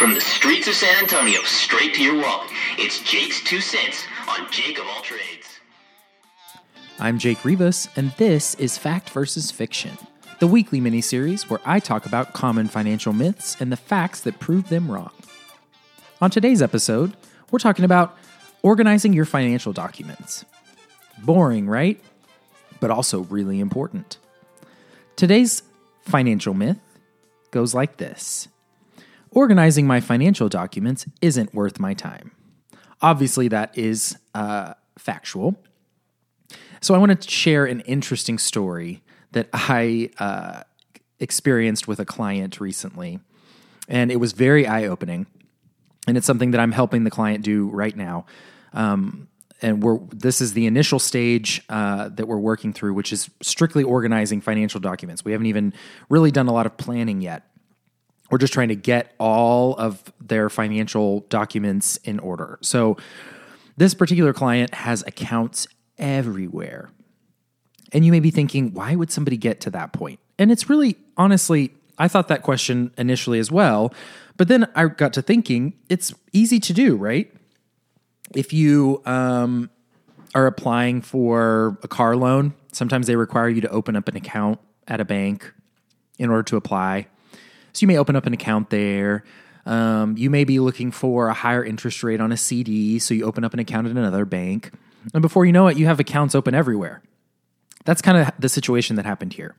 From the streets of San Antonio straight to your wallet, it's Jake's Two Cents on Jake of All Trades. I'm Jake Rivas, and this is Fact versus Fiction, the weekly miniseries where I talk about common financial myths and the facts that prove them wrong. On today's episode, we're talking about organizing your financial documents. Boring, right? But also really important. Today's financial myth goes like this Organizing my financial documents isn't worth my time. Obviously, that is uh, factual. So, I want to share an interesting story that I uh, experienced with a client recently. And it was very eye opening. And it's something that I'm helping the client do right now. Um, and we're this is the initial stage uh, that we're working through, which is strictly organizing financial documents. We haven't even really done a lot of planning yet. We're just trying to get all of their financial documents in order. So, this particular client has accounts everywhere. And you may be thinking, why would somebody get to that point? And it's really, honestly, I thought that question initially as well. But then I got to thinking, it's easy to do, right? If you um, are applying for a car loan, sometimes they require you to open up an account at a bank in order to apply. So you may open up an account there. Um, you may be looking for a higher interest rate on a CD, so you open up an account at another bank. And before you know it, you have accounts open everywhere. That's kind of the situation that happened here.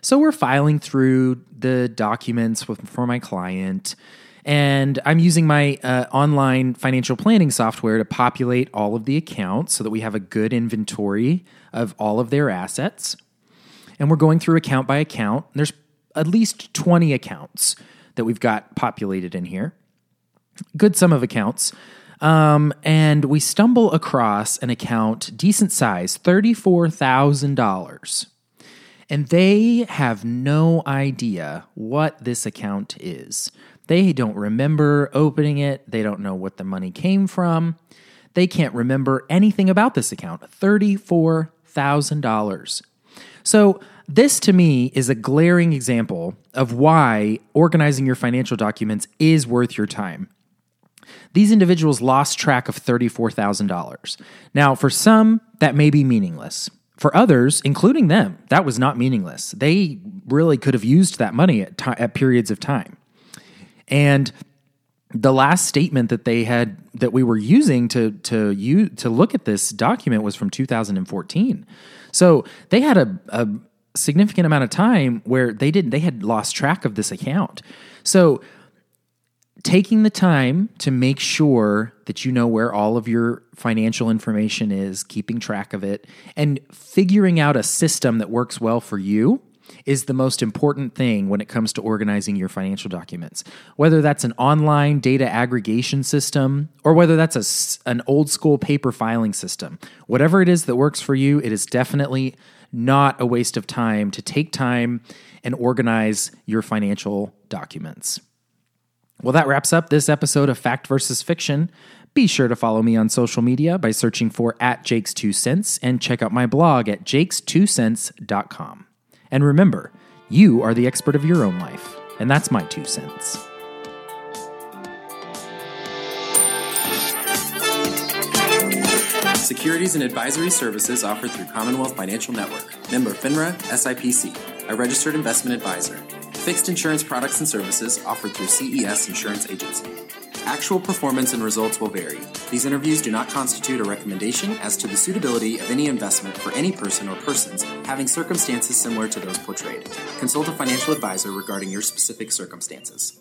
So we're filing through the documents for my client, and I'm using my uh, online financial planning software to populate all of the accounts so that we have a good inventory of all of their assets. And we're going through account by account. There's at least 20 accounts that we've got populated in here. Good sum of accounts. Um, and we stumble across an account, decent size, $34,000. And they have no idea what this account is. They don't remember opening it, they don't know what the money came from. They can't remember anything about this account $34,000. So, this to me is a glaring example of why organizing your financial documents is worth your time. These individuals lost track of $34,000. Now, for some, that may be meaningless. For others, including them, that was not meaningless. They really could have used that money at, t- at periods of time. And the last statement that they had that we were using to to you to look at this document was from 2014. So they had a, a significant amount of time where they didn't they had lost track of this account. So taking the time to make sure that you know where all of your financial information is, keeping track of it, and figuring out a system that works well for you is the most important thing when it comes to organizing your financial documents. Whether that's an online data aggregation system or whether that's a, an old school paper filing system, whatever it is that works for you, it is definitely not a waste of time to take time and organize your financial documents. Well, that wraps up this episode of Fact versus Fiction. Be sure to follow me on social media by searching for at Jake's Two Cents and check out my blog at jakes2cents.com. And remember, you are the expert of your own life, and that's my two cents. Securities and advisory services offered through Commonwealth Financial Network, member FINRA, SIPC, a registered investment advisor. Fixed insurance products and services offered through CES Insurance Agency. Actual performance and results will vary. These interviews do not constitute a recommendation as to the suitability of any investment for any person or persons having circumstances similar to those portrayed. Consult a financial advisor regarding your specific circumstances.